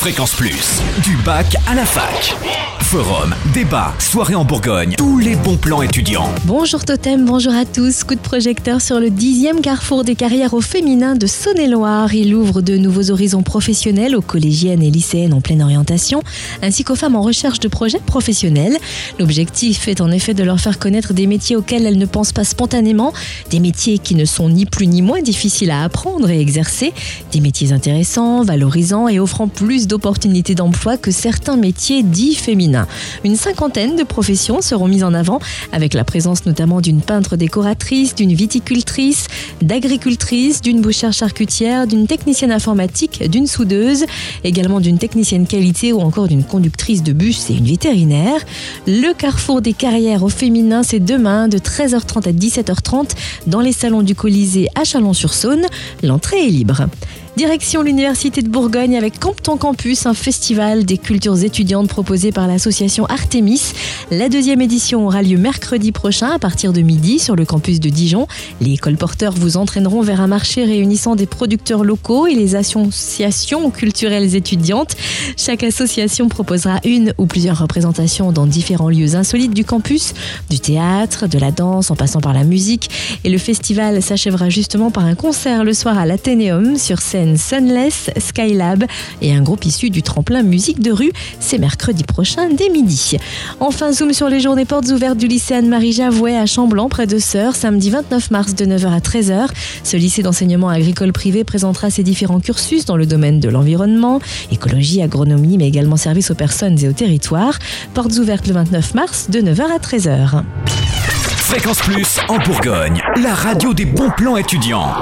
Fréquence Plus, du bac à la fac. Forum, débat, soirée en Bourgogne, tous les bons plans étudiants. Bonjour Totem, bonjour à tous. Coup de projecteur sur le dixième carrefour des carrières au féminin de Saône-et-Loire. Il ouvre de nouveaux horizons professionnels aux collégiennes et lycéennes en pleine orientation, ainsi qu'aux femmes en recherche de projets professionnels. L'objectif est en effet de leur faire connaître des métiers auxquels elles ne pensent pas spontanément, des métiers qui ne sont ni plus ni moins difficiles à apprendre et exercer, des métiers intéressants, valorisants et offrant plus d'opportunités d'emploi que certains métiers dits féminins. Une cinquantaine de professions seront mises en avant, avec la présence notamment d'une peintre décoratrice, d'une viticultrice, d'agricultrice, d'une bouchère charcutière, d'une technicienne informatique, d'une soudeuse, également d'une technicienne qualité ou encore d'une conductrice de bus et une vétérinaire. Le carrefour des carrières au féminin, c'est demain de 13h30 à 17h30 dans les salons du Colisée à Chalon-sur-Saône. L'entrée est libre. Direction l'Université de Bourgogne avec Campton Campus, un festival des cultures étudiantes proposé par l'association Artemis. La deuxième édition aura lieu mercredi prochain à partir de midi sur le campus de Dijon. Les colporteurs vous entraîneront vers un marché réunissant des producteurs locaux et les associations culturelles étudiantes. Chaque association proposera une ou plusieurs représentations dans différents lieux insolites du campus, du théâtre, de la danse en passant par la musique. Et le festival s'achèvera justement par un concert le soir à l'Athénéum sur scène Sunless, Skylab et un groupe du tremplin musique de rue. C'est mercredi prochain dès midi. Enfin, zoom sur les journées portes ouvertes du lycée Anne-Marie Javouet à Chamblanc, près de Sœur, samedi 29 mars de 9h à 13h. Ce lycée d'enseignement agricole privé présentera ses différents cursus dans le domaine de l'environnement, écologie, agronomie, mais également service aux personnes et aux territoires. Portes ouvertes le 29 mars de 9h à 13h. Fréquence Plus en Bourgogne, la radio des bons plans étudiants.